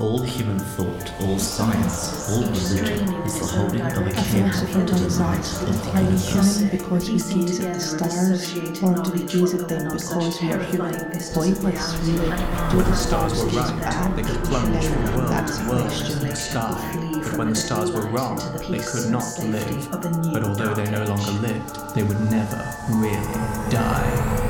All human thought, all science, all religion is the holding of a candle to the light of the Are we universe. human because we gaze at the stars, or do we gaze at them because we are human? Pointless, really. Do the stars were gaze right, back? they could plunge from Now, world that's to the world question. into the sky. But when the stars were wrong, they could not live. But although they no longer lived, they would never really die.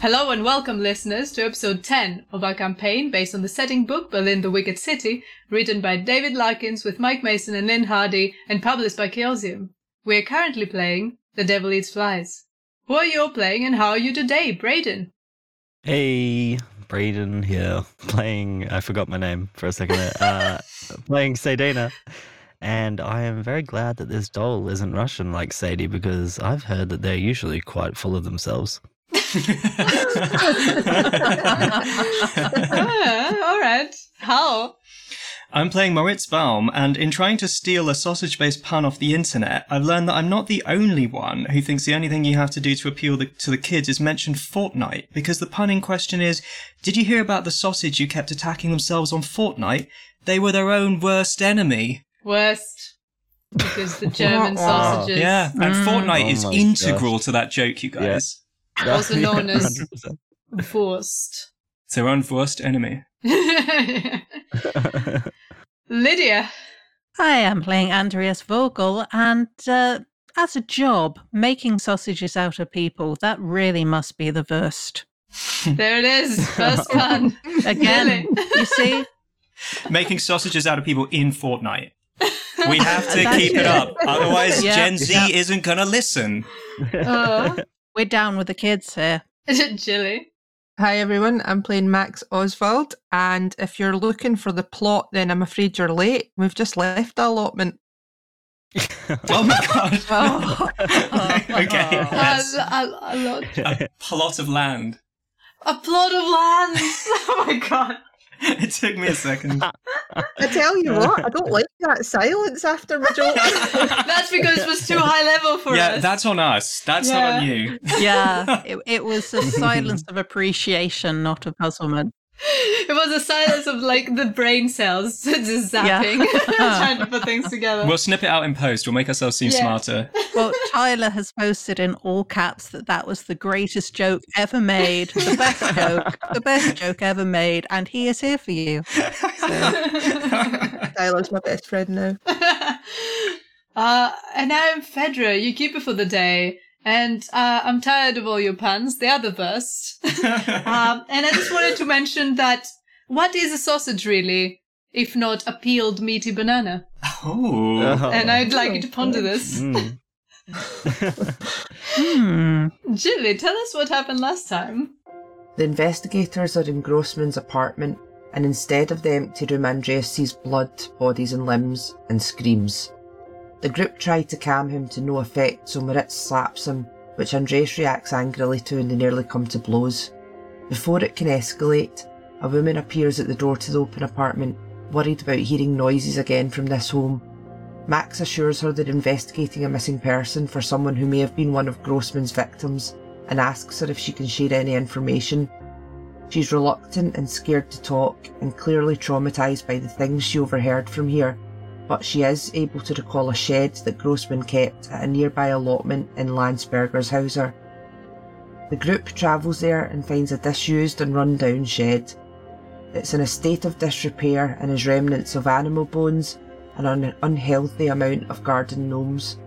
Hello and welcome, listeners, to episode 10 of our campaign based on the setting book Berlin the Wicked City, written by David Larkins with Mike Mason and Lynne Hardy, and published by Chaosium. We are currently playing The Devil Eats Flies. Who are you playing and how are you today, Braydon? Hey, Braydon here, playing. I forgot my name for a second. there, Uh, playing Saydiina, and I am very glad that this doll isn't Russian like Sadie because I've heard that they're usually quite full of themselves. Ah, all right. Howl? I'm playing Moritz Baum, and in trying to steal a sausage based pun off the internet, I've learned that I'm not the only one who thinks the only thing you have to do to appeal the, to the kids is mention Fortnite, because the pun in question is Did you hear about the sausage who kept attacking themselves on Fortnite? They were their own worst enemy. Worst. Because the German sausages. Yeah, and Fortnite Oh is my integral to that joke, you guys. Also known as 100%. Forced. It's their own worst enemy. Lydia. Hi, I'm playing Andreas Vogel, and uh, as a job, making sausages out of people, that really must be the worst. There it is. First pun. Again, you see? Making sausages out of people in Fortnite. We have to keep it it. up, otherwise Yeah. Gen Z Yeah. isn't gonna listen. Uh, We're down with the kids here. Is it Gilly. Hi everyone, I'm playing Max Oswald, and if you're looking for the plot, then I'm afraid you're late. We've just left the allotment. Oh my god. Oh. okay. A, Yes. a, a lot. A plot of land. A plot of land. oh my god. It took me a second. I tell you what, I don't like that silence after my joke. That's because it was too high level for yeah, us. that's on us. That's not on you. Yeah, it, it was a silence of appreciation, not of puzzlement. It was a silence of like the brain cells just Yeah. zapping, trying to put things together. We'll snip it out in post. We'll make ourselves seem Yeah. smarter. Well, Tyler has posted in all caps that that was the greatest joke ever made, the best joke, the best joke ever made, and he is here for you. Tyler's my best friend now. uh, and I'm Phaedra, keep it for the day. And uh, I'm tired of all your puns. They are the worst. um, and I just wanted to mention that what is a sausage really, if not a peeled meaty banana? oh. And I'd like you to ponder this. Mm. Hmm. Gilly, tell us what happened last time. The investigators are in Grossman's apartment, and instead of the empty room, Andreas sees blood, bodies, and limbs, and screams. The group try to calm him to no effect, so Moritz slaps him, which Andreas reacts angrily to, and they nearly come to blows. Before it can escalate, a woman appears at the door to the open apartment, worried about hearing noises again from this home. Max assures her they're investigating a missing person for someone who may have been one of Grossman's victims and asks her if she can share any information. She's reluctant and scared to talk and clearly traumatised by the things she overheard from here, but she is able to recall a shed that Grossman kept at a nearby allotment in Landsberger's Hauser. The group travels there and finds a disused and run down shed. It's in a state of disrepair and has remnants of animal bones and an unhealthy amount of garden gnomes.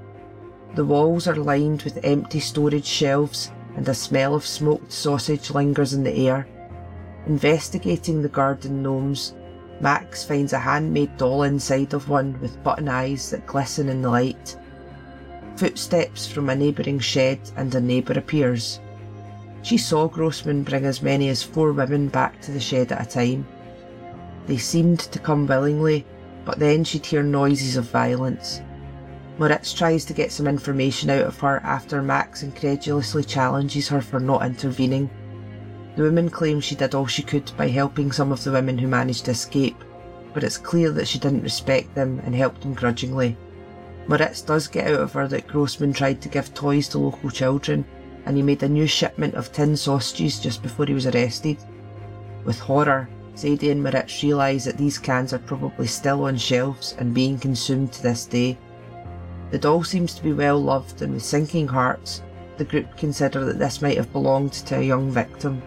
The walls are lined with empty storage shelves and a smell of smoked sausage lingers in the air. Investigating the garden gnomes, Max finds a handmade doll inside of one with button eyes that glisten in the light. Footsteps from a neighbouring shed and a neighbour appears. She saw Grossman bring as many as four women back to the shed at a time. They seemed to come willingly, but then she'd hear noises of violence. Moritz tries to get some information out of her after Max incredulously challenges her for not intervening. The woman claims she did all she could by helping some of the women who managed to escape, but it's clear that she didn't respect them and helped them grudgingly. Moritz does get out of her that Grossman tried to give toys to local children, and he made a new shipment of tin sausages just before he was arrested. With horror, Sadie and Moritz realise that these cans are probably still on shelves and being consumed to this day. The doll seems to be well loved, and with sinking hearts, the group consider that this might have belonged to a young victim.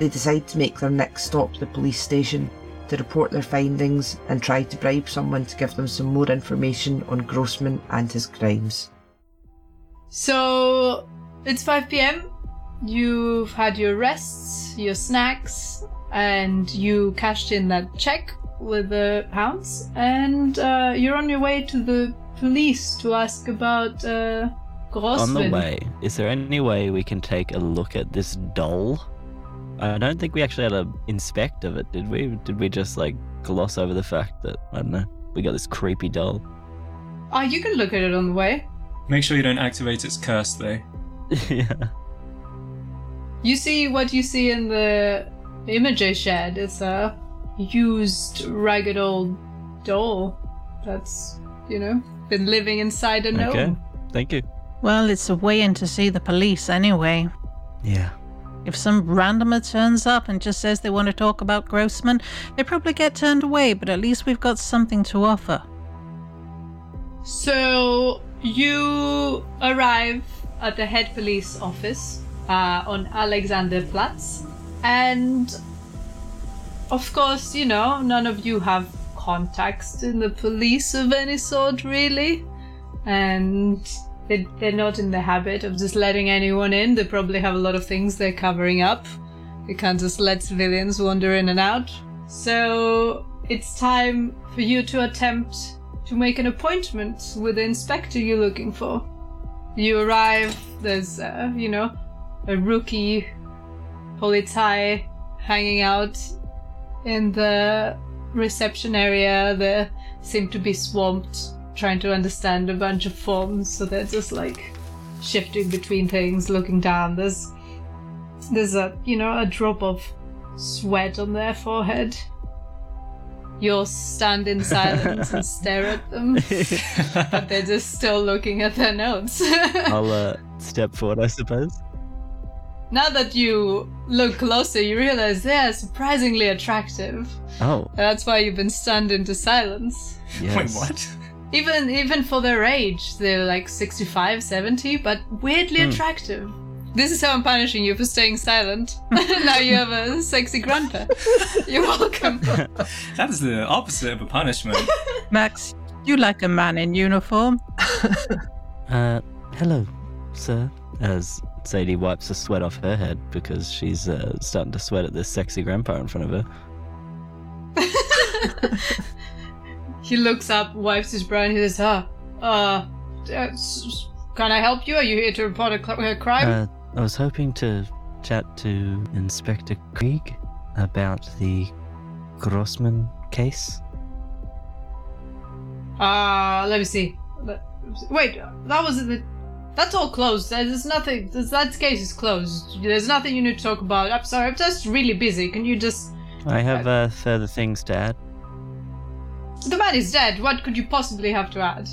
They decide to make their next stop the police station to report their findings and try to bribe someone to give them some more information on Grossman and his crimes. So it's 5 p.m. You've had your rests, your snacks, and you cashed in that check with the pounds, and uh, you're on your way to the police to ask about uh, On the way, is there any way we can take a look at this doll? I don't think we actually had an inspect of it, did we? Did we just like gloss over the fact that I don't know we got this creepy doll? Oh, you can look at it on the way. Make sure you don't activate its curse, though. yeah. You see what you see in the image I shared. It's a used, ragged old doll that's, you know, been living inside a gnome. Okay. Thank you. Well, it's a way in to see the police anyway. Yeah. If some randomer turns up and just says they want to talk about Grossman, they probably get turned away, but at least we've got something to offer. So you arrive at the head police office uh, on Alexanderplatz, and of course, you know, none of you have contacts in the police of any sort, really, and they, they're not in the habit of just letting anyone in. They probably have a lot of things they're covering up. They can't just let civilians wander in and out. So it's time for you to attempt to make an appointment with the inspector you're looking for. You arrive, there's, uh, you know, a rookie polizei hanging out in the reception area. They seem to be swamped trying to understand a bunch of forms, so they're just like shifting between things, looking down. There's there's a you know a drop of sweat on their forehead. You'll stand in silence and stare at them, but they're just still looking at their notes. I'll uh, step forward, I suppose. now that you look closer, you realize they're surprisingly attractive. Oh, That's why you've been stunned into silence. yes. Wait, what? Even even for their age, they're like 65, 70, but weirdly Hmm. attractive. This is how I'm punishing you for staying silent. now you have a sexy grandpa. You're welcome. That is the opposite of a punishment. Max, you like a man in uniform. Uh, hello, sir. As Sadie wipes the sweat off her head because she's uh, starting to sweat at this sexy grandpa in front of her. He looks up, wipes his brow, and he says, "Ah, uh, uh, can I help you? Are you here to report a, cl- a crime?" Uh, I was hoping to chat to Inspector Krieg about the Grossman case. Uh, let me see. Wait, that was the. That's all closed. There's nothing. That case is closed. There's nothing you need to talk about. I'm sorry. I'm just really busy. Can you just? I have uh, further things to add. The man is dead. What could you possibly have to add?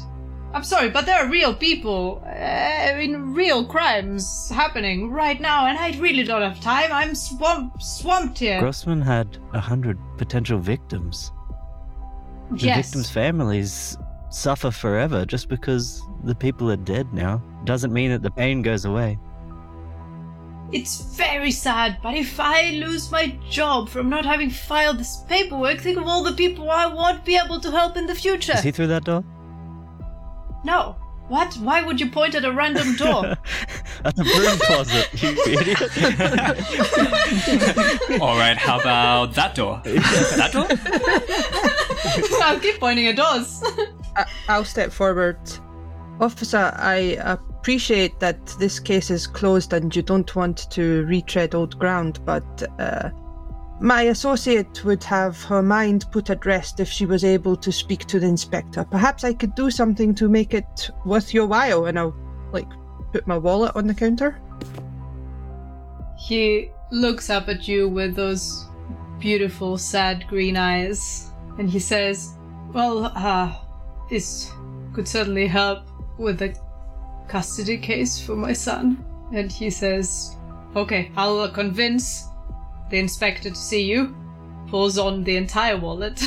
I'm sorry, but there are real people. Uh, I mean, real crimes happening right now, and I really don't have time. I'm swamped, swamped here. Grossman had a hundred potential victims. The yes. victims' families suffer forever just because the people are dead now. Doesn't mean that the pain goes away. It's very sad, but if I lose my job from not having filed this paperwork, think of all the people I won't be able to help in the future. Is he through that door? No, What? Why would you point at a random door? at a broom closet, you idiot. All right, how about that door? that door? I'll keep pointing at doors. I- I'll step forward. Officer, I uh, appreciate that this case is closed and you don't want to retread old ground, but uh, my associate would have her mind put at rest if she was able to speak to the inspector. Perhaps I could do something to make it worth your while, and I'll, like, put my wallet on the counter. He looks up at you with those beautiful, sad green eyes, and he says, Well, uh, this could certainly help with the custody case for my son. And he says, Okay, I'll uh, convince the inspector to see you. Pulls on the entire wallet.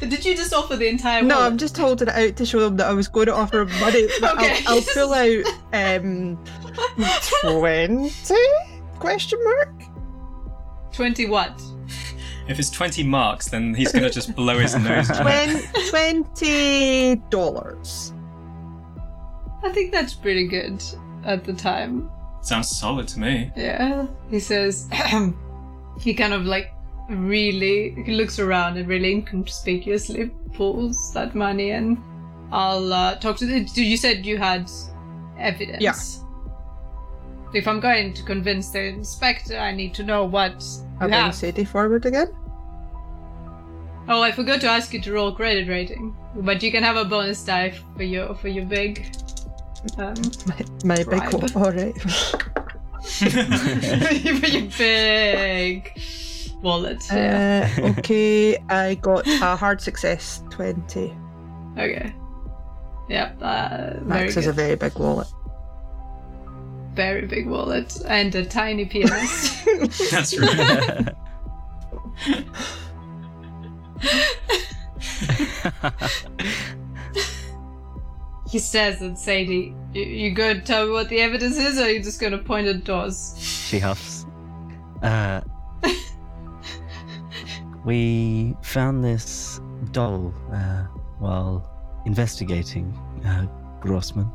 Did you just offer the entire No. I'm just holding it out to show them that I was going to offer him money. but Okay. I'll, I'll pull out um, 20? Question mark? 20 what? If it's 20 marks, then he's gonna just blow his nose. Twen- Twenty dollars. I think that's pretty good at the time. Sounds solid to me. Yeah. He says, he kind of like really, he looks around and really inconspicuously pulls that money and I'll uh, talk to the. You said you had evidence. Yeah. If I'm going to convince the inspector, I need to know what I'll you have. Sadie forward again. Oh, I forgot to ask you to roll credit rating, but you can have a bonus die for your for your big. Um, My big Bribe. one. All right. for your big wallet. Yeah. Uh, okay, I got a hard success. Twenty. Okay. Yep. Uh, very Max is a very big wallet. very big wallet and a tiny penis. That's right. He says that Sadie, you, you going to tell me what the evidence is, or are you just going to point at doors? She huffs. Uh, we found this doll uh, while investigating uh, Grossman.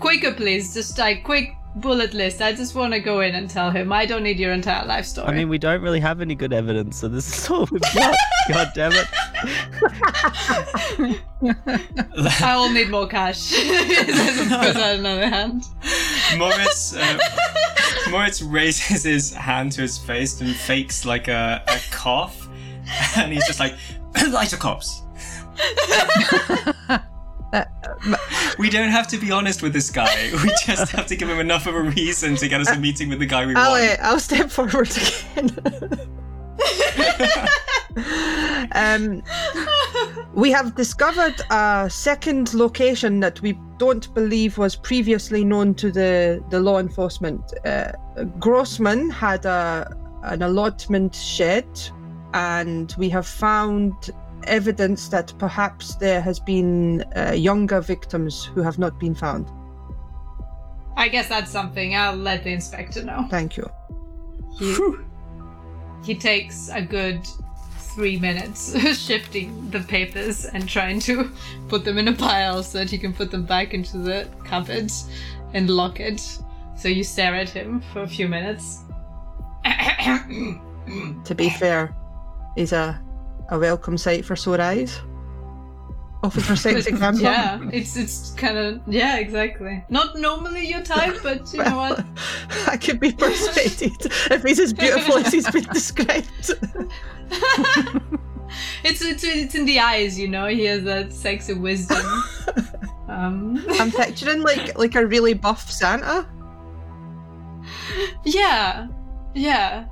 Quicker, please. Just like quick bullet list. I just want to go in and tell him. I don't need your entire life story. I mean, we don't really have any good evidence, so this is all we've got. God damn it. I will need more cash. Puts out another hand. Morris, uh, Morris raises his hand to his face and fakes like a, a cough, and he's just like, "Lighter cops." We don't have to be honest with this guy. We just have to give him enough of a reason to get us a meeting with the guy we I'll, want. uh, I'll step forward again. um, we have discovered a second location that we don't believe was previously known to the, the law enforcement. Uh, Grossman had a, an allotment shed, and we have found evidence that perhaps there has been uh, younger victims who have not been found. I guess that's something. I'll let the inspector know. Thank you. He, he takes a good three minutes shifting the papers and trying to put them in a pile so that he can put them back into the cupboard and lock it. So you stare at him for a few minutes. To be fair, he's a, a welcome sight for sore eyes. Officer Sexy Grandpa. yeah, it's it's kind of yeah, exactly. Not normally your type, but you know what? I could be persuaded if he's as beautiful as he's been described. It's it's it's in the eyes, you know. He has that sexy wisdom. Um, I'm picturing like like a really buff Santa. yeah, yeah.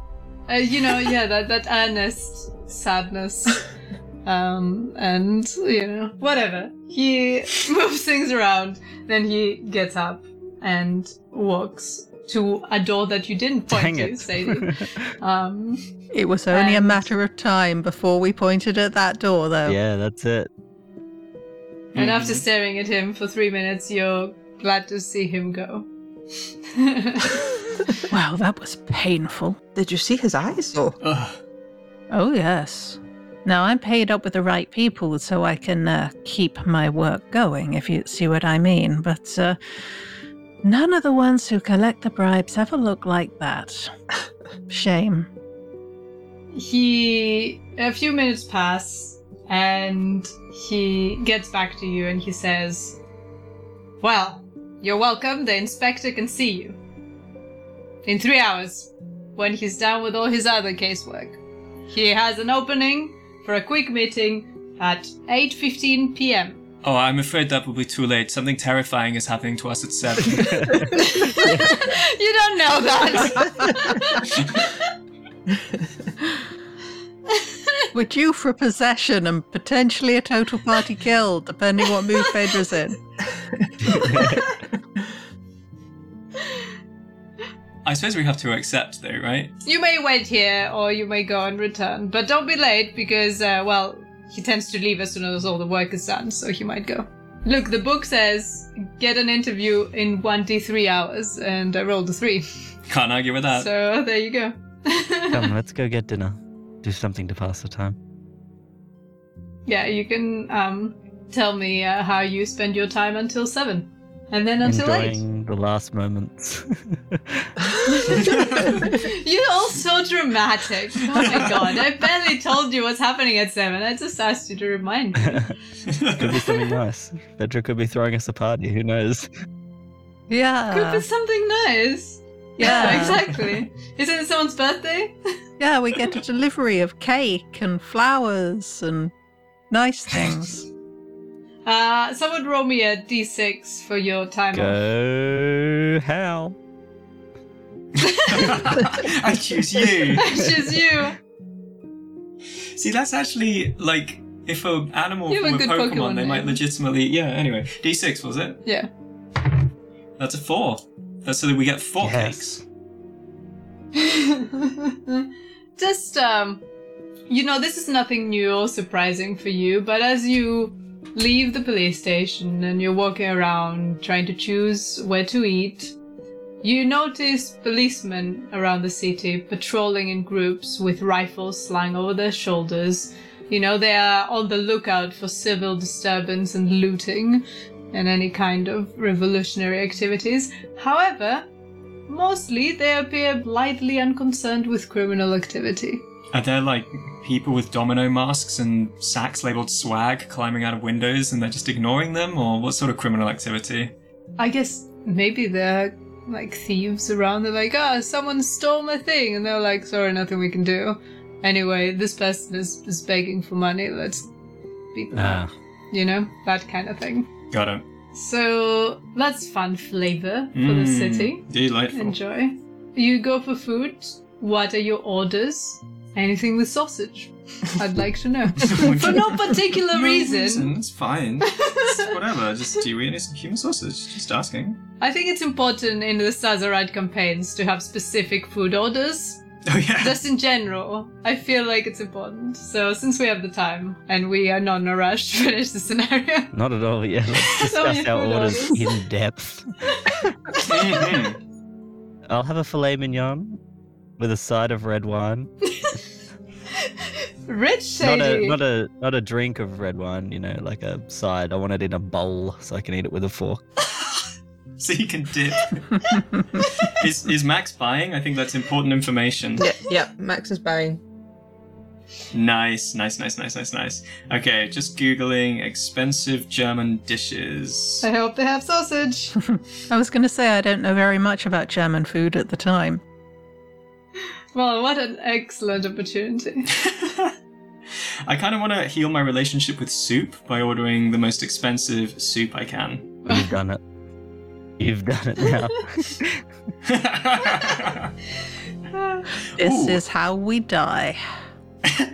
Uh, you know, yeah, that that earnest sadness. Um, and you know, whatever. He moves things around, then he gets up and walks to a door that you didn't point Dang to, it. Sadie. Um, It was only a matter of time before we pointed at that door, though. Yeah, that's it. and after staring at him for three minutes, you're glad to see him go. Wow, that was painful. Did you see his eyes though? Ugh. Oh, yes. Now, I'm paid up with the right people so I can uh, keep my work going, if you see what I mean. But uh, none of the ones who collect the bribes ever look like that. Shame. He. A few minutes pass, and he gets back to you and he says, Well, you're welcome. The inspector can see you. In three hours, when he's done with all his other casework. He has an opening for a quick meeting at 8.15 p.m. Oh, I'm afraid that will be too late. Something terrifying is happening to us at seven. you don't know that. We're due for possession and potentially a total party kill, depending what mood Phaedra's in. I suppose we have to accept, though, right? you may wait here or you may go and return, but don't be late because, uh, well, he tends to leave as soon as all the work is done, so he might go. Look, the book says get an interview in 1d3 hours, and I rolled a 3. Can't argue with that. So there you go. Come, let's go get dinner. Do something to pass the time. Yeah, you can um, tell me uh, how you spend your time until 7. And then until 8. Enjoying the last moments. You're all so dramatic. Oh my god, I barely told you what's happening at 7. I just asked you to remind me. could be something nice. Phaedra could be throwing us a party. Who knows? Yeah. Could be something nice. Yeah. exactly. Isn't it someone's birthday? Yeah, we get a delivery of cake and flowers and nice things. Uh, someone roll me a d6 for your time off. Go Howl. I choose you. It's just you. See, that's actually like if an animal You from a a good Pokemon, Pokemon they might legitimately. Yeah. Anyway, D6 was it? Yeah. That's a four. That's so that we get four Yes. cakes. Just, um, you know, this is nothing new or surprising for you, but as you leave the police station and you're walking around trying to choose where to eat, you notice policemen around the city patrolling in groups with rifles slung over their shoulders. You know, they are on the lookout for civil disturbance and looting and any kind of revolutionary activities. However, mostly they appear blithely unconcerned with criminal activity. Are there like people with domino masks and sacks labeled swag climbing out of windows and they're just ignoring them, or what sort of criminal activity? I guess maybe they're like thieves around. They're like, ah, someone stole my thing. And they're like, sorry, nothing we can do. Anyway, this person is, is begging for money. Let's beat them up. Ah, You know, that kind of thing. Got it. So that's fun flavor for the Mm, city. Delightful. Enjoy. You go for food. What are your orders? Anything with sausage? I'd like to know. for no particular No reason. It's fine. It's whatever. Just do you eat any human sausage? Just asking. I think it's important in the Stars Are Right campaigns to have specific food orders. Oh yeah. Just in general, I feel like it's important. So since we have the time and we are not in a rush to finish the scenario, not at all. Yeah, let's discuss many our orders orders. in depth. Mhm. I'll have a filet mignon with a side of red wine. rich Not a not a not a drink of red wine. You know, like a side. I want it in a bowl so I can eat it with a fork. So you can dip. is is Max buying? I think that's important information. Yeah, yeah. Max is buying. Nice, nice, nice, nice, nice, nice. Okay, just googling expensive German dishes. I hope they have sausage. I was going to say I don't know very much about German food at the time. Well, what an excellent opportunity. I kind of want to heal my relationship with soup by ordering the most expensive soup I can. You've done it. You've done it now. This Ooh. is how we die.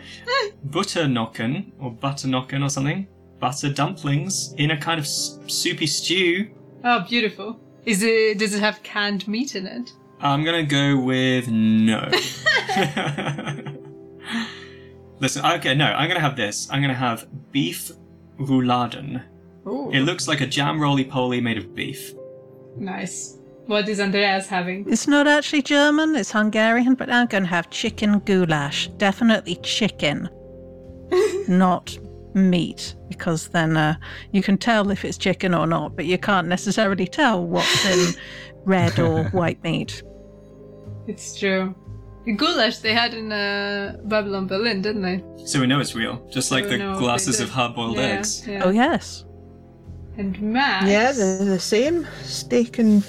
Butternocken or butternocken or something. Butter dumplings in a kind of s- soupy stew. oh, beautiful. Is it? Does it have canned meat in it? I'm gonna go with no. Listen, okay, no, I'm gonna have this. I'm gonna have beef rouladen. Ooh, It looks like a jam roly poly made of beef. nice. What is Andreas having? It's not actually German, it's Hungarian, but I'm going to have chicken goulash. Definitely chicken. not meat, because then uh, you can tell if it's chicken or not, but you can't necessarily tell what's in red or white meat. It's true. The goulash they had in uh, Babylon Berlin, didn't they? So we know it's real, just like So the glasses of hard-boiled Yeah, eggs. yeah. Oh, yes. And Max. Yeah, they're the same. Steak and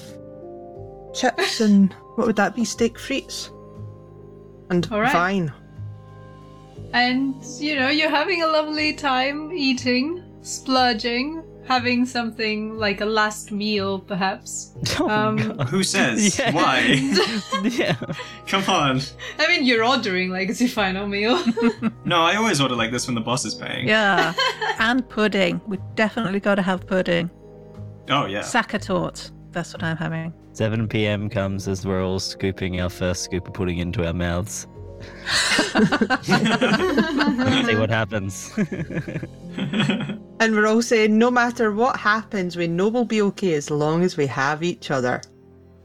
chips and what would that be? Steak frites and All right. vine. And you know, you're having a lovely time eating, splurging, having something like a last meal, perhaps. Oh, Um, Who says? Yeah. Why? yeah. Come on. I mean, you're ordering like it's your final meal. No, I always order like this when the boss is paying. Yeah. and pudding. We definitely got to have pudding. Oh yeah. Sachertorte. That's what I'm having. 7 p.m. comes as we're all scooping our first scoop of pudding into our mouths. See what happens. And we're all saying no matter what happens, we know we'll be okay as long as we have each other.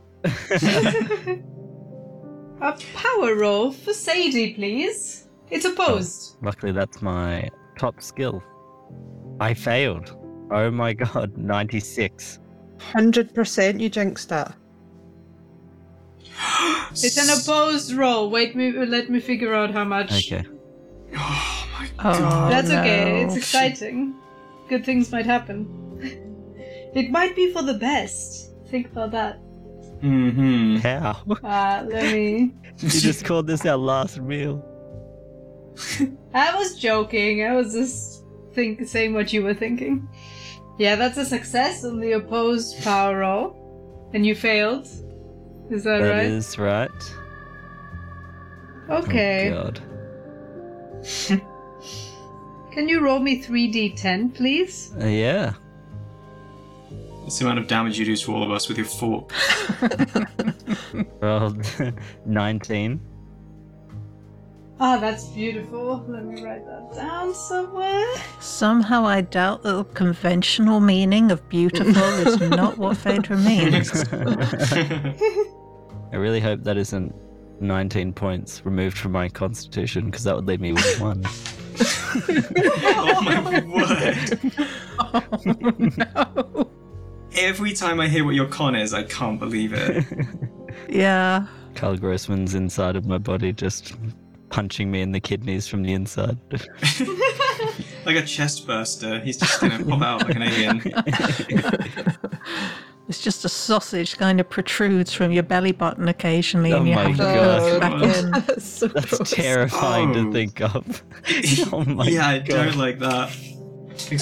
a power roll for Sadie, please. It's opposed. Oh, luckily, that's my top skill. I failed. Oh my god, 96. 100% you jinxed that. It's an opposed roll. Wait, me, let me figure out how much. Okay. Oh my Oh, god. That's okay. It's exciting. Good things might happen. it might be for the best. Think about that. Mm-hmm. How? Uh, let me. you just called this our last meal. I was joking. I was just think saying what you were thinking. Yeah, that's a success on the opposed power roll, and you failed. Is that, That right? is right. Okay. Oh god. Can you roll me three d10, please? Uh, yeah. That's the amount of damage you do to all of us with your fork. Rolled 19. Ah, that's beautiful. Let me write that down somewhere. Somehow I doubt that the conventional meaning of beautiful is not what Phaedra means. I really hope that isn't 19 points removed from my constitution because that would leave me with one. oh my word. no. Every time I hear what your con is, I can't believe it. Yeah. Carl Grossman's inside of my body just punching me in the kidneys from the inside. like a chest burster. He's just gonna pop out like an alien. It's just a sausage kind of protrudes from your belly button occasionally Oh and you my have to God. put it back in. That's so That's terrifying Oh. to think of. oh my yeah, I god. don't like that.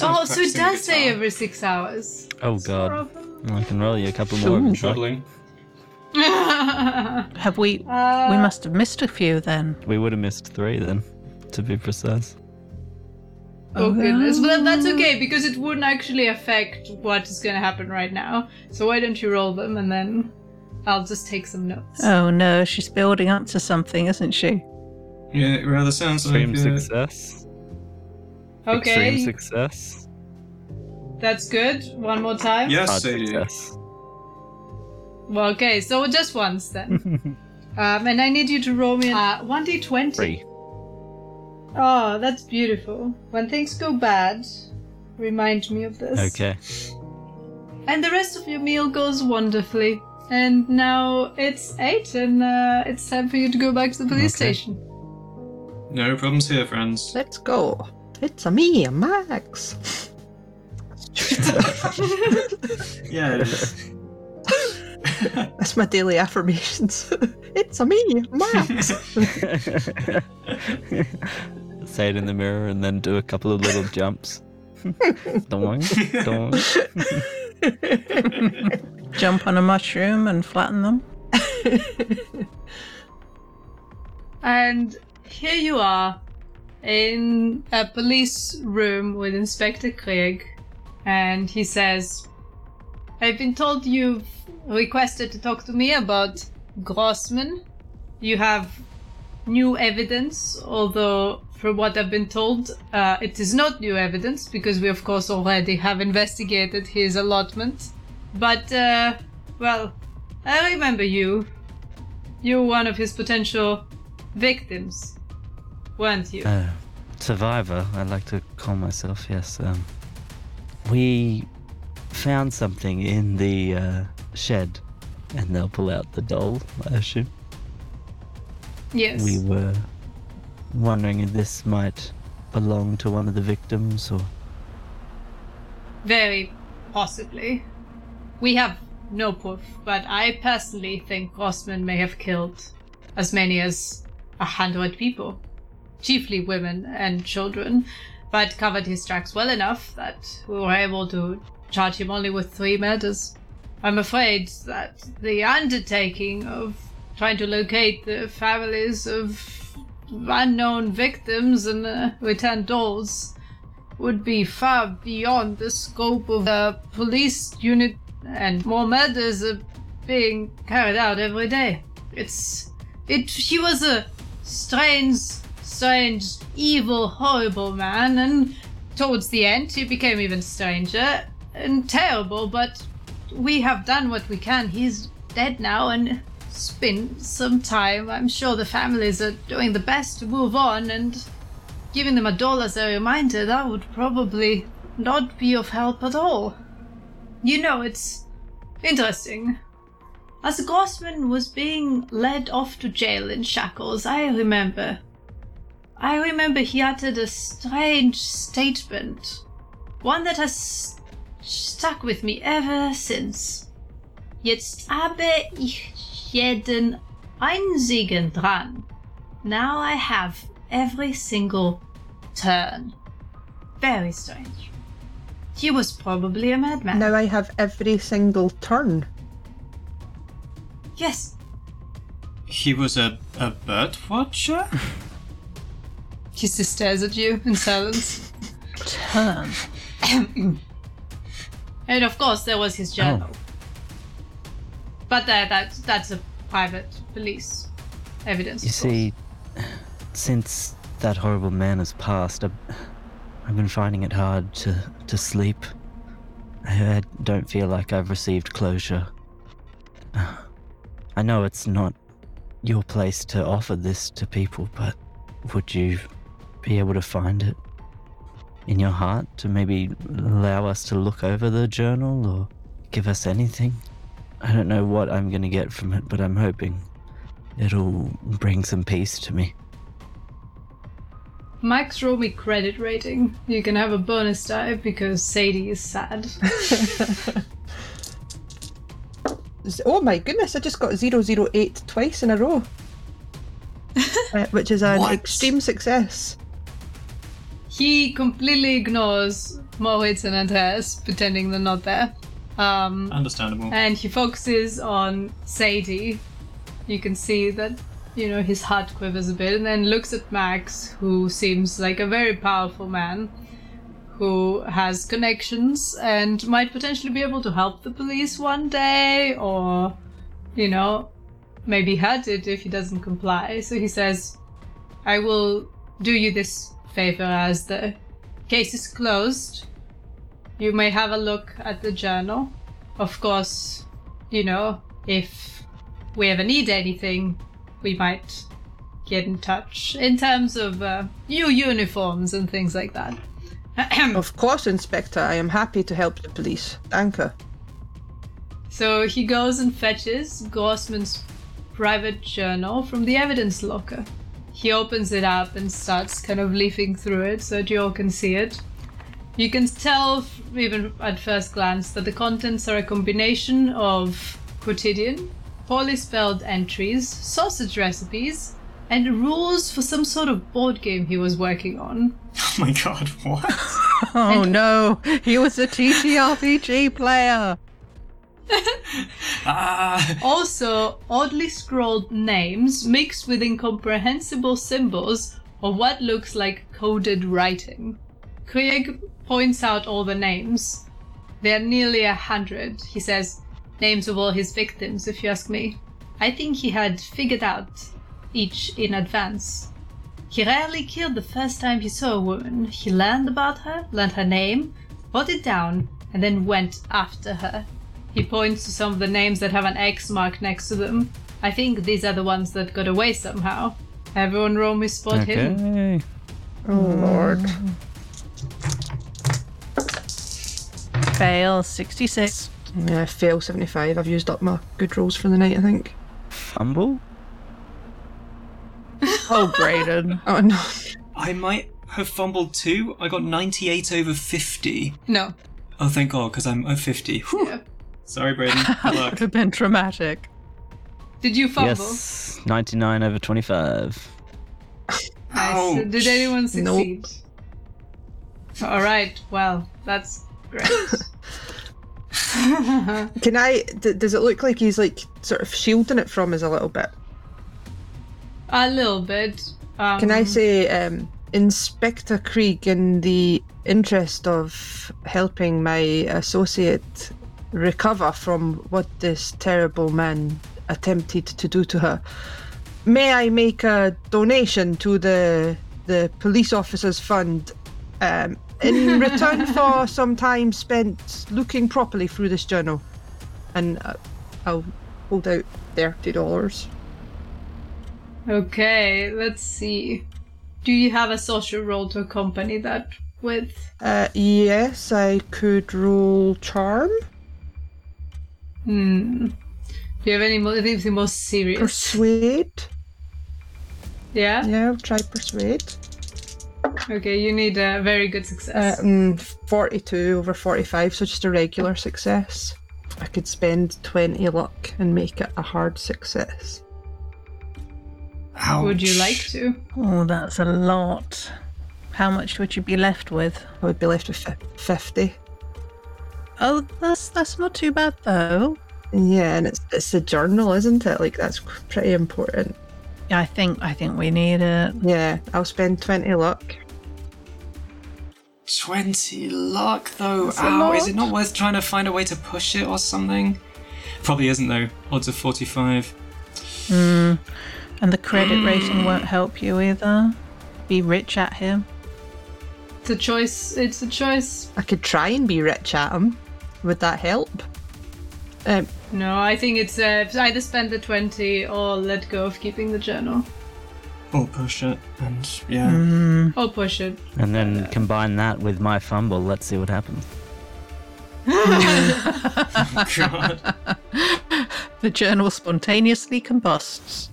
Oh, so it does say guitar. every six hours. Oh god. I can roll you a couple more. if you'd. Troubling. Have we Uh, we must have missed a few then. We would have missed three then, to be precise. Oh goodness, but that's okay because it wouldn't actually affect what is going to happen right now. So why don't you roll them and then I'll just take some notes. Oh no, she's building up to something, isn't she? Yeah, it rather sounds like. Extreme uh, success. okay, Extreme success. that's good. One more time. Yes, Hard Sadie. success. Well, okay, so just once then. um, and I need you to roll me uh, one d20. Three. Oh, that's beautiful. When things go bad, remind me of this. Okay. And the rest of your meal goes wonderfully. And now it's eight, and uh, it's time for you to go back to the police Okay. station. No problems here, friends. Let's go. It's a me, a Max. Yeah, it is. That's my daily affirmations. it's a me, Max. Say it in the mirror and then do a couple of little jumps. doing, doing. Jump on a mushroom and flatten them. And here you are in a police room with Inspector Krieg, and he says, I've been told you've requested to talk to me about Grossman. You have new evidence, although, from what I've been told, uh, it is not new evidence because we, of course, already have investigated his allotment. But, uh, well, I remember you. You were one of his potential victims, weren't you? Uh, survivor, I like to call myself, yes. Um, we found something in the uh, shed, and they'll pull out the doll, I assume. Yes. We were wondering if this might belong to one of the victims or. Very possibly. We have no proof, but I personally think Grossman may have killed as many as a hundred people, chiefly women and children, but covered his tracks well enough that we were able to charge him only with three murders. I'm afraid that the undertaking of trying to locate the families of unknown victims and uh, return dolls would be far beyond the scope of the police unit, and more murders are being carried out every day. It's. It. He was a strange, strange, evil, horrible man, and towards the end he became even stranger and terrible, but we have done what we can. He's dead now, and it's been some time. I'm sure the families are doing the best to move on, and giving them a doll as a reminder, that would probably not be of help at all. You know, it's interesting. As Grossman was being led off to jail in shackles, I remember. I remember he uttered a strange statement. One that has stuck with me ever since. Jetzt habe ich jeden einzigen dran. Now I have every single turn. Very strange. He was probably a madman. Now I have every single turn. Yes, He was a, a bird watcher? he just stares at you in silence. Turn. And of course, there was his journal. Oh. But that, that that's a private police evidence. You see, since that horrible man has passed, I've, I've been finding it hard to, to sleep. I, I don't feel like I've received closure. I know it's not your place to offer this to people, but would you be able to find it in your heart to maybe allow us to look over the journal or give us anything? I don't know what I'm going to get from it, but I'm hoping it'll bring some peace to me. Mike's roll me credit rating. You can have a bonus die because Sadie is sad. Oh my goodness, I just got 008 twice in a row. Uh, which is an What? extreme success. He completely ignores Moritz and Andreas, pretending they're not there. Um, Understandable. and he focuses on Sadie. You can see that, you know, his heart quivers a bit, and then looks at Max, who seems like a very powerful man who has connections and might potentially be able to help the police one day, or, you know, maybe hurt it if he doesn't comply. So he says, I will do you this favor as the case is closed. You may have a look at the journal. Of course, you know, if we ever need anything, we might get in touch in terms of uh, new uniforms and things like that. Of course, Inspector, I am happy to help the police. Danke. So he goes and fetches Grossman's private journal from the evidence locker. He opens it up and starts kind of leafing through it so that you all can see it. You can tell, even at first glance, that the contents are a combination of quotidian, poorly spelled entries, sausage recipes, and rules for some sort of board game he was working on. Oh my god, what? Oh no, he was a TTRPG player. ah, Also, oddly scrawled names mixed with incomprehensible symbols or what looks like coded writing. Krieg points out all the names. There are nearly a hundred, he says. Names of all his victims, if you ask me. I think he had figured out each in advance. He rarely killed the first time he saw a woman. He learned about her, learned her name, wrote it down, and then went after her. He points to some of the names that have an X mark next to them. I think these are the ones that got away somehow. Everyone roll me spot hidden. Okay. Oh lord. Fail 66. Yeah, fail 75. I've used up my good rolls for the night, I think. Fumble? Oh, Braydon. Oh no. I might have fumbled too. I got 98 over 50. No. Oh, thank God, because I'm at 50. Whew. Yeah. Sorry, Braydon. Good That would have been traumatic. Did you fumble? Yes, 99 over 25. Nice. Ouch. Did anyone succeed? Nope. All right. Well, that's great. Can I? D- does it look like he's like sort of shielding it from us a little bit? a little bit. Um, Can I say, um, Inspector Krieg, in the interest of helping my associate recover from what this terrible man attempted to do to her, may I make a donation to the the police officers fund um, in return for some time spent looking properly through this journal? And uh, I'll hold out thirty dollars. Okay, let's see. Do you have a social role to accompany that with? Uh, yes, I could roll charm, Hmm. Do you have any mo- anything more serious? persuade. yeah? Yeah, I'll try persuade. Okay, you need a very good Uh, success. mm, forty-two over forty-five, so just a regular success. I could spend twenty luck and make it a hard success. Would you like to? Oh, that's a lot. How much would you be left with? I would be left with fi- fifty. Oh, that's that's not too bad though. Yeah, and it's it's a journal, isn't it? Like that's pretty important. Yeah, I think I think we need it. Yeah, I'll spend twenty luck. 20 luck, though. That's Ow, is it not worth trying to find a way to push it or something? Probably isn't, though. Odds of 45. Hmm. And the credit rating won't help you either. Be rich at him. It's a choice. It's a choice. I could try and be rich at him. Would that help? Um, No, I think it's uh, either spend the 20 or let go of keeping the journal. Or push it, and yeah. Hmm. Or push it. And then combine that with my fumble. Let's see what happens. God. The journal spontaneously combusts.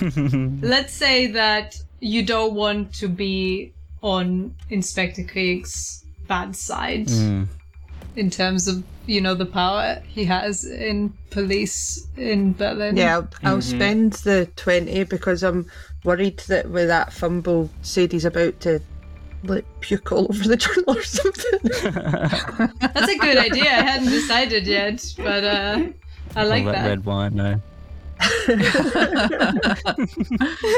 Let's say that you don't want to be on Inspector Krieg's bad side Mm. In terms of, you know, the power he has in police in Berlin. yeah, I'll, I'll Mhm. spend the twenty because I'm worried that with that fumble, Sadie's about to like puke all over the journal or something. That's a good idea. I hadn't decided yet, but uh, I like All that that. red wine, no.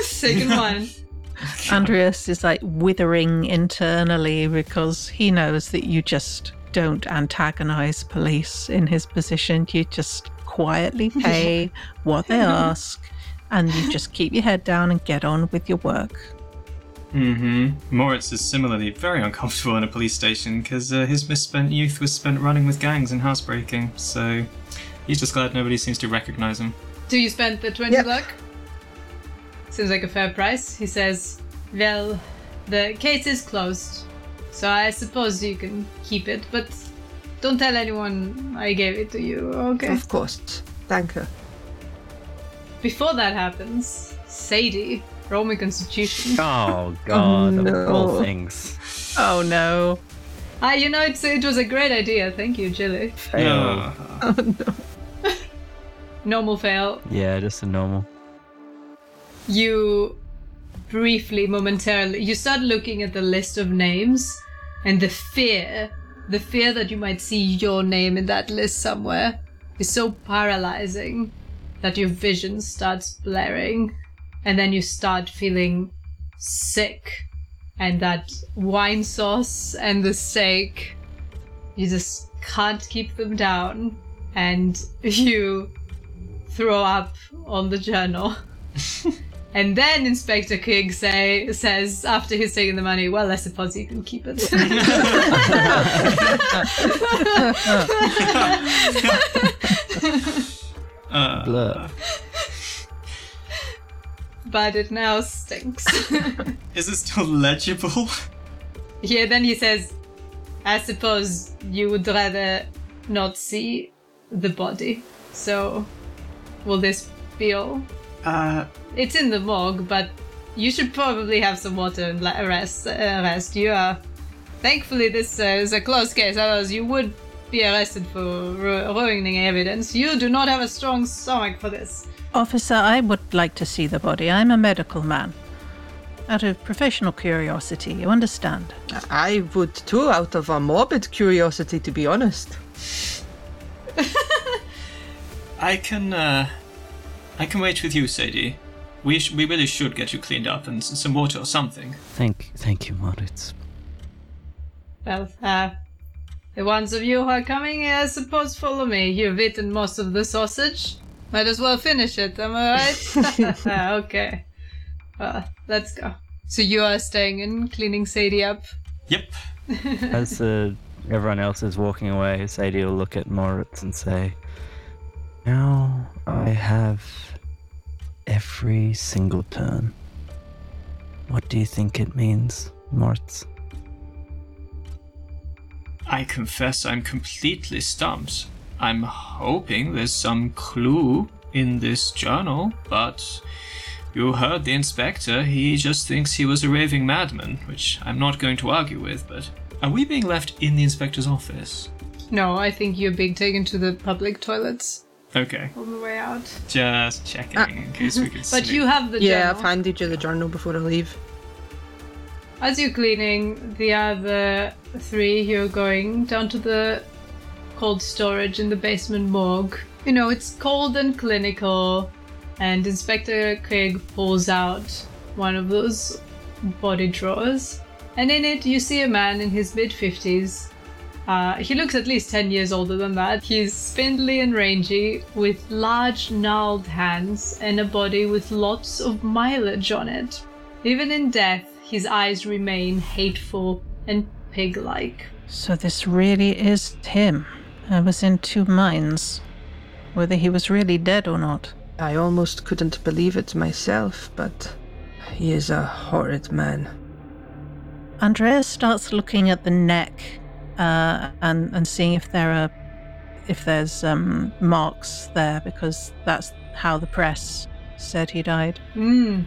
Second one. Andreas is like withering internally because he knows that you just don't antagonize police in his position. You just quietly pay what they ask and you just keep your head down and get on with your work. hmm Moritz is similarly very uncomfortable in a police station because uh, his misspent youth was spent running with gangs and housebreaking, so he's just glad nobody seems to recognize him. Do you spend the 20 Yep. luck? Seems like a fair price. He says, Well, the case is closed, so I suppose you can keep it, but don't tell anyone I gave it to you, okay? Of course. Thank you. Before that happens, Sadie, roll me constitution. Oh god, of no. all things. Oh no. Ah, you know, it's, it was a great idea. Thank you, Gilly. Fail. Normal fail. Yeah, just a normal. you briefly, momentarily, you start looking at the list of names, and the fear, the fear that you might see your name in that list somewhere, is so paralyzing that your vision starts blaring, and then you start feeling sick, and that wine sauce and the steak, you just can't keep them down, and you throw up on the journal. And then Inspector Krieg say, says, after he's taken the money, well, I suppose you can keep it. Uh, Blur. but it now stinks. Is it still legible? yeah, then he says, I suppose you would rather not see the body. So, will this be all? Uh, It's in the morgue, but you should probably have some water and let rest. Uh, rest. You are. Thankfully, this uh, is a close case. Otherwise, you would be arrested for ru- ruining evidence. You do not have a strong stomach for this. Officer, I would like to see the body. I'm a medical man. Out of professional curiosity, you understand? I would too, out of a morbid curiosity, to be honest. I can, uh, I can wait with you, Sadie. We sh- we really should get you cleaned up and s- some water or something. Thank, thank you, Moritz. Well, uh, the ones of you who are coming, I suppose, follow me. You've eaten most of the sausage. Might as well finish it, am I right? okay. Well, let's go. So you are staying and cleaning Sadie up? Yep. As uh, everyone else is walking away, Sadie will look at Moritz and say, Now I have every single turn. What do you think it means, Moritz? I confess I'm completely stumped. I'm hoping there's some clue in this journal, but you heard the inspector. He just thinks he was a raving madman, which I'm not going to argue with, but. Are we being left in the inspector's office? No, I think you're being taken to the public toilets Okay. on the way out. Just checking ah. in case we could But you have the journal. yeah, I've handed you the journal before I leave. As you're cleaning, the other three, you're going down to the cold storage in the basement morgue. You know, it's cold and clinical, and Inspector Krieg pulls out one of those body drawers, and in it you see a man in his mid 50s. Uh, he looks at least 10 years older than that. He's spindly and rangy, with large, gnarled hands and a body with lots of mileage on it. Even in death, his eyes remain hateful and pig like. So this really is him. I was in two minds. Whether he was really dead or not. I almost couldn't believe it myself, but he is a horrid man. Andreas starts looking at the neck uh, and and seeing if there are if there's um, marks there because that's how the press said he died. Hmm.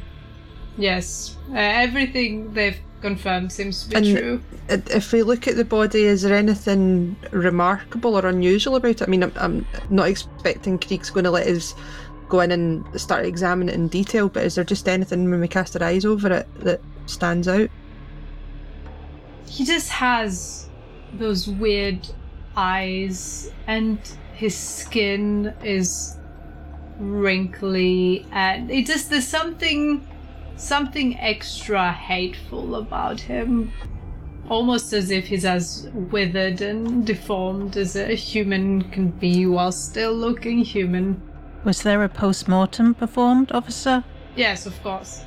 Yes. Uh, everything they've confirmed seems to be And- true. If we look at the body, is there anything remarkable or unusual about it? I mean, I'm, I'm not expecting Krieg's going to let us go in and start examining it in detail, but is there just anything when we cast our eyes over it that stands out? He just has those weird eyes, and his skin is wrinkly, and it just there's something something extra hateful about him. Almost as if he's as withered and deformed as a human can be while still looking human. Was there a post mortem performed, officer? Yes, of course.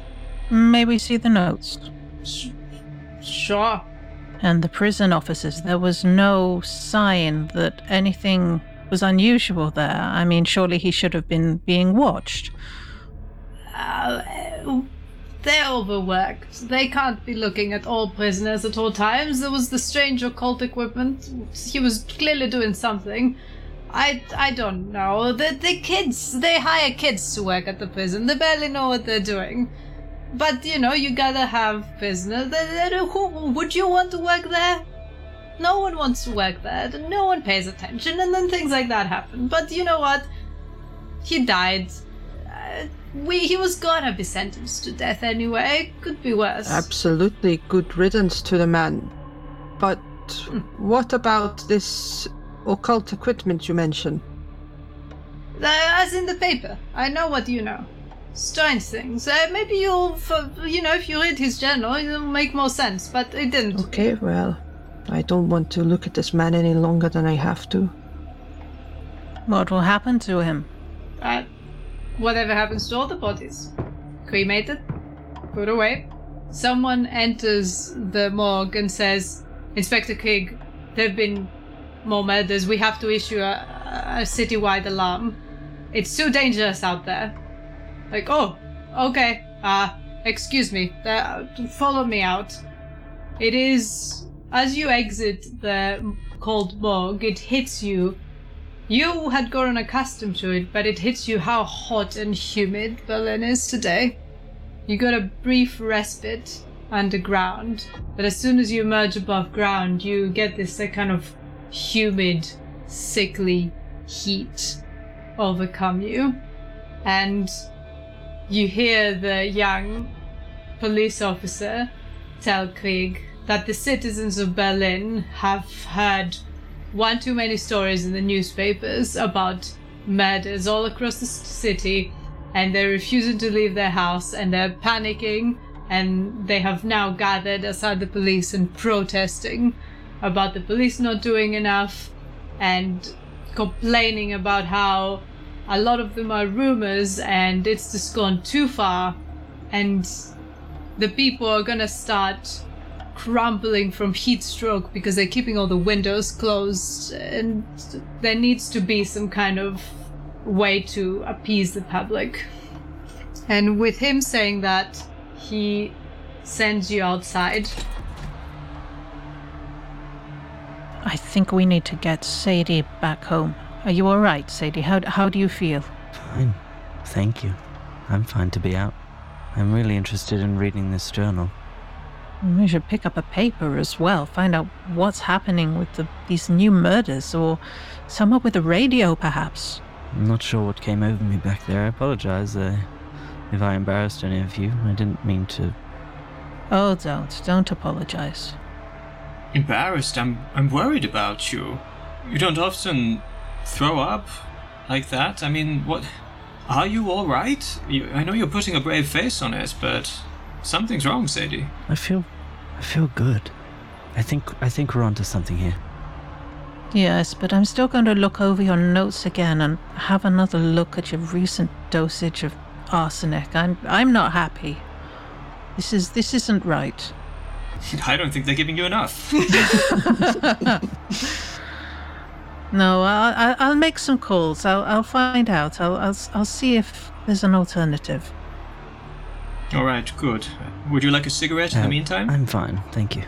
May we see the notes? Sure. And the prison officers, there was no sign that anything was unusual there. I mean, surely he should have been being watched. Uh, they're overworked. They can't be looking at all prisoners at all times. There was the strange occult equipment. He was clearly doing something. I, I don't know. The, the kids, they hire kids to work at the prison. They barely know what they're doing. But, you know, you gotta have business. Who, would you want to work there? No one wants to work there. No one pays attention, and then things like that happen. But you know what? He died. Uh, we he was gonna be sentenced to death anyway. Could be worse. Absolutely good riddance to the man. But what about this occult equipment you mentioned? Uh, as in the paper. I know what you know. Strange things. Uh, maybe you'll, f- you know, if you read his journal, it'll make more sense. But it didn't. Okay, well, I don't want to look at this man any longer than I have to. What will happen to him? Uh, whatever happens to all the bodies? Cremated? Put away? Someone enters the morgue and says, Inspector Krieg, there have been more murders. We have to issue a, a citywide alarm. It's too dangerous out there. Like, oh, okay. Uh, excuse me. Uh, follow me out. It is as you exit the cold morgue, it hits you. You had grown accustomed to it, but it hits you how hot and humid Berlin is today. You got a brief respite underground, but as soon as you emerge above ground, you get this uh, kind of humid, sickly heat overcome you. And you hear the young police officer tell Krieg that the citizens of Berlin have heard one too many stories in the newspapers about murders all across the city and they're refusing to leave their house and they're panicking and they have now gathered outside the police and protesting about the police not doing enough and complaining about how a lot of them are rumors and it's just gone too far and the people are gonna start crumbling from heat stroke because they're keeping all the windows closed and there needs to be some kind of way to appease the public and with him saying that he sends you outside I think we need to get Sadie back home. Are you all right, Sadie? How, how do you feel? Fine. Thank you. I'm fine to be out. I'm really interested in reading this journal. We should pick up a paper as well, find out what's happening with the, these new murders, or some up with the radio, perhaps. I'm not sure what came over me back there. I apologize uh, if I embarrassed any of you. I didn't mean to. Oh, don't. Don't apologize. Embarrassed? I'm, I'm worried about you. You don't often throw up like that. I mean, what. Are you alright? I know you're putting a brave face on it, but something's wrong, Sadie. I feel. I feel good. I think. I think we're onto something here. Yes, but I'm still going to look over your notes again and have another look at your recent dosage of arsenic. I'm I'm not happy. This is this isn't right. I don't think they're giving you enough. no, I'll, I'll I'll make some calls. I'll I'll find out. I'll I'll I'll see if there's an alternative. All right, good. Would you like a cigarette in Uh, the meantime? I'm fine, thank you.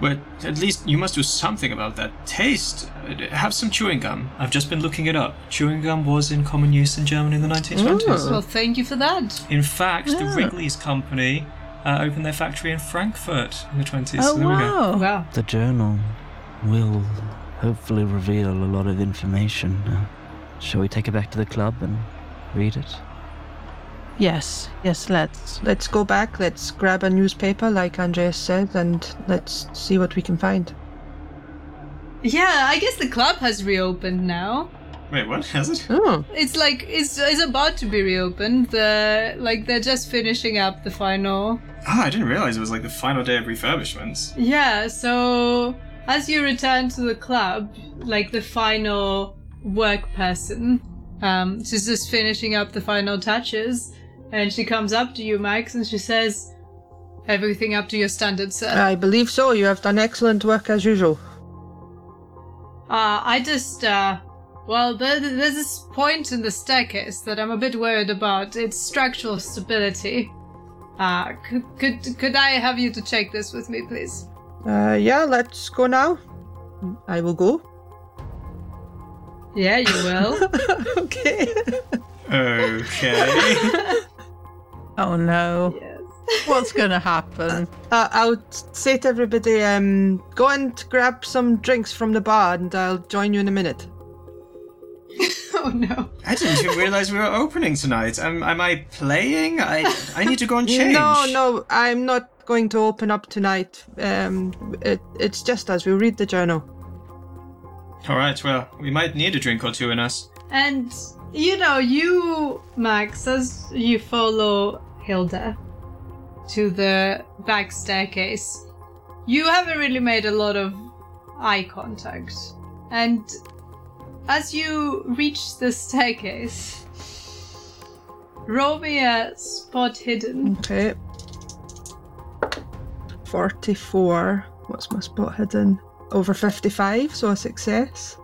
But at least you must do something about that taste. Uh, Have some chewing gum. I've just been looking it up. Chewing gum was in common use in Germany in the 1920s. well thank you for that In fact, the. Wrigley's company uh, opened their factory in Frankfurt in the 20s. Oh so there we go. wow! wow The journal will hopefully reveal a lot of information. Uh, shall we take it back to the club and read it? Yes, yes. Let's. Let's go back, let's grab a newspaper, like Andreas said, and let's see what we can find. yeah i guess the club has reopened now Wait, what? Has it? Oh, it's like it's, it's about to be reopened the like they're just finishing up the final Ah, I didn't realize it was like the final day of refurbishments. Yeah, so as you return to the club, like the final work person, um, she's just finishing up the final touches, and she comes up to you, Max, and she says, Everything up to your standard, sir. I believe so. You have done excellent work as usual. Uh, I just, uh, well, there, there's this point in the staircase that I'm a bit worried about. Its structural stability. Uh, could, could, could I have you to check this with me, please? Uh, yeah, let's go now. I will go. Yeah, you will. okay. Okay. Oh no! yes. What's gonna happen? Uh, I'll say to everybody, um, go and grab some drinks from the bar, and I'll join you in a minute. Oh no. I didn't even realize we were opening tonight. Am, am I playing? I I need to go and change. No, no, I'm not going to open up tonight. Um, it, it's just us. We'll read the journal. All right. Well, we might need a drink or two in us. And you know, you, Max, as you follow Hilda to the back staircase, you haven't really made a lot of eye contact. And as you reach the staircase, roll me a spot hidden. Okay. 44. What's my spot hidden? Over 55, so a success.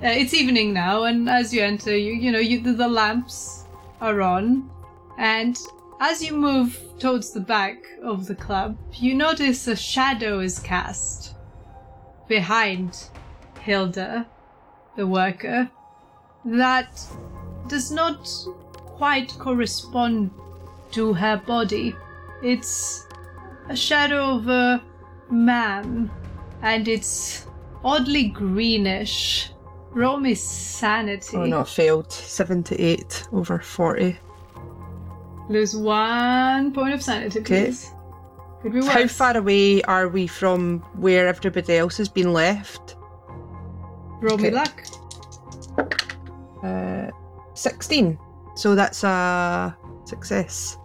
Uh, it's evening now, and as you enter, you you know you, the, the lamps are on, And as you move towards the back of the club, you notice a shadow is cast behind Hilda, the worker, that does not quite correspond to her body. It's a shadow of a man, and it's oddly greenish. Roll me sanity. Oh no, I failed. 78 over 40. Lose one point of sanity, please. Worse. How far away are we from where everybody else has been left? Roll me Okay. luck. Uh, 16. So that's a success.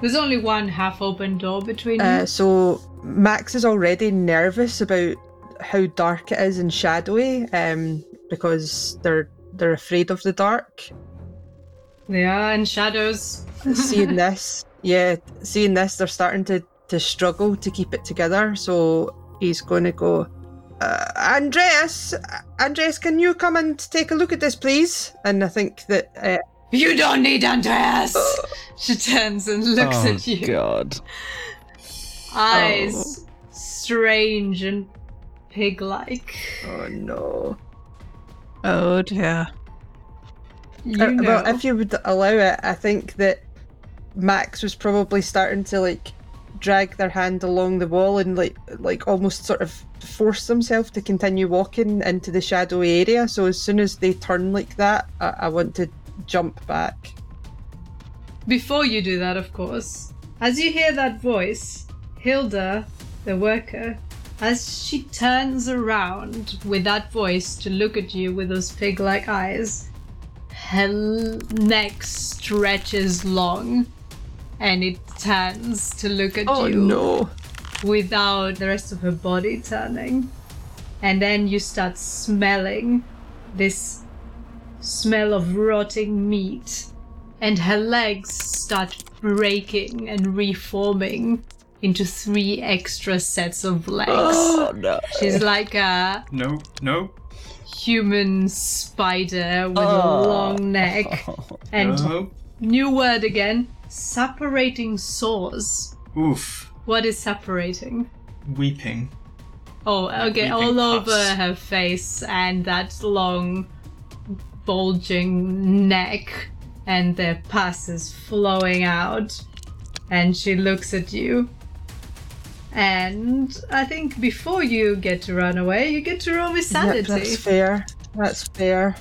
There's only one half-open door between Uh, so Max is already nervous about how dark it is and shadowy um, because they're they're afraid of the dark. They are in shadows. seeing this, yeah, seeing this, they're starting to to struggle to keep it together. So he's going to go. Uh, Andreas, Andreas, can you come and take a look at this, please? And I think that uh, You don't need Andreas. she turns and looks oh at you. God. Eyes strange and pig-like. oh no. Oh dear. You Uh, know. Well, if you would allow it, I think that Max was probably starting to like drag their hand along the wall and like like almost sort of force themselves to continue walking into the shadowy area. So as soon as they turn like that, I, I want to jump back. Before you do that, of course, as you hear that voice, Hilda, the worker, as she turns around with that voice to look at you with those pig like eyes, her neck stretches long and it turns to look at Oh you no! without the rest of her body turning. And then you start smelling this smell of rotting meat, and her legs start breaking and reforming into three extra sets of legs. Oh no. She's like a No, no, human spider with a Oh. long neck. And no. new word again separating sores. Oof. What is separating? Weeping. Oh, okay, weeping all over puffs. her face and that long, bulging neck, and their pus is flowing out. And she looks at you. And I think before you get to run away, you get to roll me Yep, sanity. that's fair. That's fair.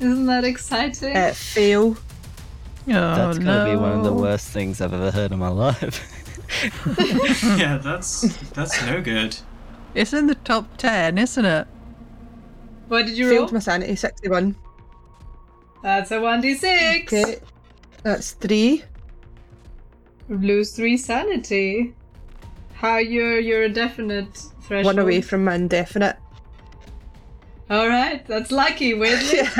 Isn't that exciting? Uh, feel. Oh That's gonna be one of the worst things I've ever heard in my life. yeah, that's that's no good. It's in the top ten, isn't it? What did you roll? Failed my sanity. Sixty-one. That's a 1d6. Okay, that's three. Lose three sanity. How you're you're a definite threshold. One away from my indefinite. All right, that's lucky. Weirdly.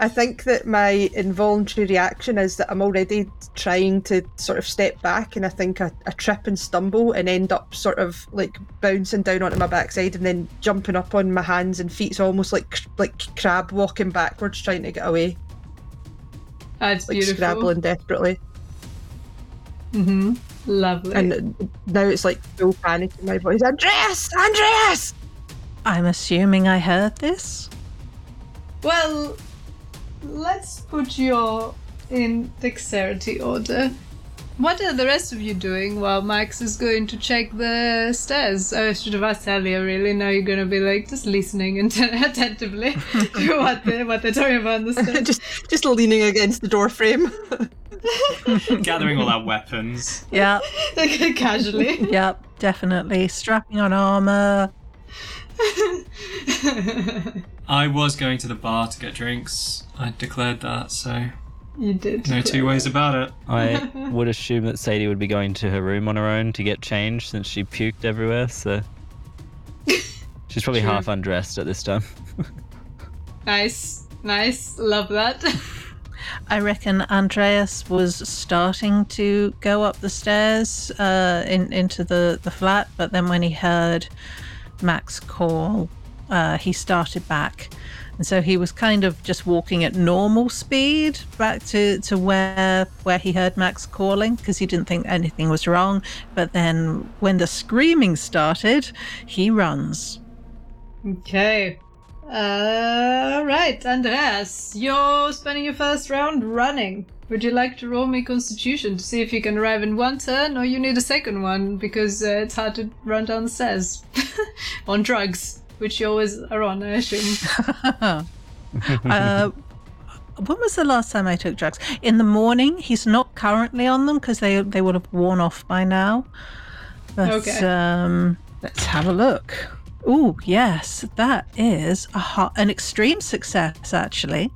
I think that my involuntary reaction is that I'm already trying to sort of step back, and I think I, I trip and stumble and end up sort of like bouncing down onto my backside and then jumping up on my hands and feet, so almost like like crab walking backwards, trying to get away, That's like beautiful. scrabbling desperately. Mm-hmm. Lovely. And now it's like full panic in my voice. Andreas, Andreas! I'm assuming I heard this. well, let's put you in dexterity order. What are the rest of you doing while Max is going to check the stairs? I should have asked earlier, really. Now you're going to be like just listening and attentively to what, they, what they're talking about on the stairs. just just leaning against the door frame. Gathering all our weapons. Yeah. like casually. yep, definitely. Strapping on armor. I was going to the bar to get drinks. I declared that, so you did. no two ways about it. I would assume that Sadie would be going to her room on her own to get changed since she puked everywhere, so she's probably True. half undressed at this time. Nice, nice. Love that. I reckon Andreas was starting to go up the stairs uh, in, into the, the flat, but then when he heard Max call, uh, he started back And so he was kind of just walking at normal speed back to, to where where he heard Max calling because he didn't think anything was wrong. But then when the screaming started, he runs. Okay. Uh, right, Andreas, you're spending your first round running. Would you like to roll me Constitution to see if you can arrive in one turn, or you need a second one because uh, it's hard to run down the stairs on drugs, which you always are on, I assume. uh, when was the last time I took drugs? In the morning. He's not currently on them because they they would have worn off by now. But Okay. um, let's have a look. Oh yes, that is a an extreme success actually.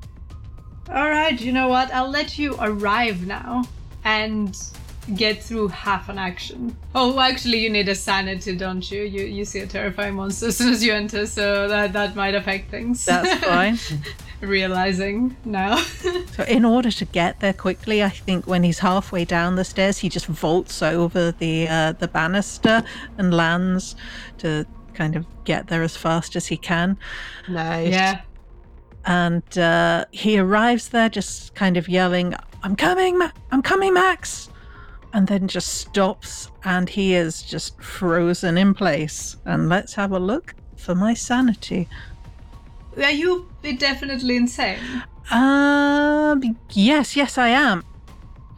All right, you know what? I'll let you arrive now and get through half an action. Oh, actually, you need a sanity, don't you? You you see a terrifying monster as soon as you enter, so that that might affect things. That's fine. Realizing now. so in order to get there quickly, I think when he's halfway down the stairs, he just vaults over the uh, the banister and lands to kind of get there as fast as he can. Nice. yeah. And uh, he arrives there just kind of yelling, "I'm coming, Ma- I'm coming, Max!" And then just stops, and he is just frozen in place. And let's have a look for my sanity. Are you definitely insane? Um, yes, yes, I am.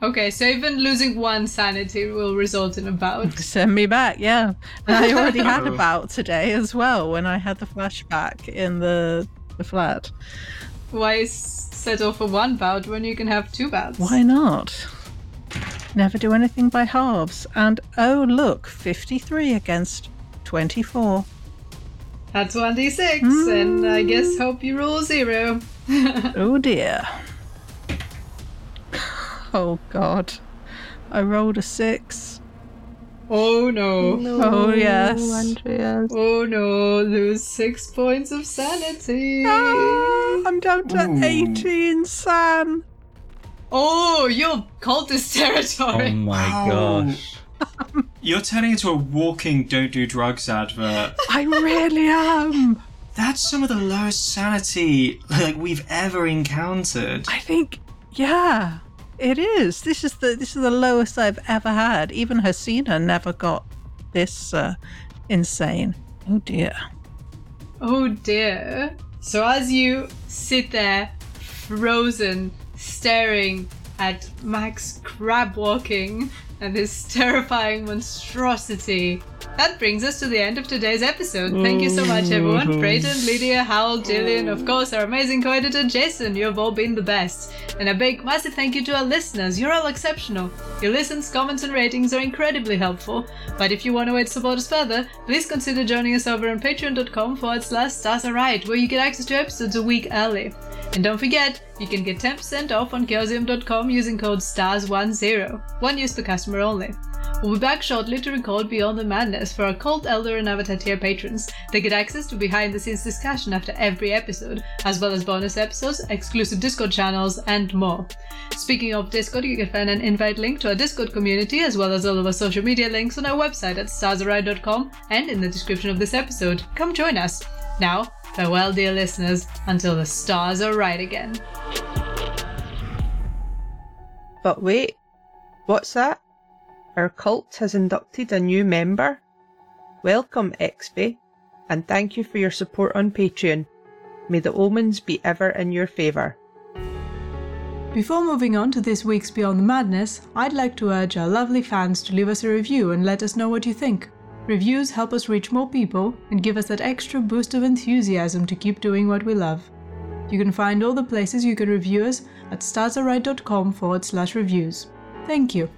Okay, so even losing one sanity will result in a bout. Send me back, yeah. And I already had a bout today as well when I had the flashback in the the flat. Why settle for one bout when you can have two bouts? Why not? Never do anything by halves. And oh, look, 53 against 24. That's 1d6, and I guess hmm. hope you roll zero. Oh dear. Oh god. I rolled a six. Oh no. Oh, yes. Andreas. Oh no, lose six points of sanity. Ah, I'm down to Ooh. 18, San. Oh, you're cultist territory. Oh my Oh. gosh. You're turning into a walking don't do drugs advert. I really am. That's some of the lowest sanity like we've ever encountered. I think, yeah, it is. This is the this is the lowest I've ever had. Even Hasina never got this uh, insane. Oh dear. Oh dear. So as you sit there, frozen, staring at Max crab walking and this terrifying monstrosity, that brings us to the end of today's episode. Thank you so much, everyone. Mm-hmm. Braydon, Lydia, Howl, Jillian, of course, our amazing co-editor Jayson. You have all been the best. And a big, massive thank you to our listeners. You're all exceptional. Your listens, comments, and ratings are incredibly helpful. But if you want to way to support us further, please consider joining us over on patreon.com forward slash stars are right, where you get access to episodes a week early. And don't forget, you can get 10% off on chaosium.com using code STARS10. One use per customer only. We'll be back shortly to record Beyond the Madness for our Cult Elder and Avatar tier patrons. They get access to behind the scenes discussion after every episode, as well as bonus episodes, exclusive Discord channels, and more. Speaking of Discord, you can find an invite link to our Discord community, as well as all of our social media links on our website at starsaright.com and in the description of this episode. Come join us. Now, farewell, dear listeners, until the stars are right again. But wait, what's that? Our cult has inducted a new member? Welcome, XP, and thank you for your support on Patreon. May the omens be ever in your favour. Before moving on to this week's Beyond the Madness, I'd like to urge our lovely fans to leave us a review and let us know what you think. Reviews help us reach more people and give us that extra boost of enthusiasm to keep doing what we love. You can find all the places you can review us at starsaright.com forward slash reviews. Thank you.